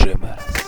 Dreamer.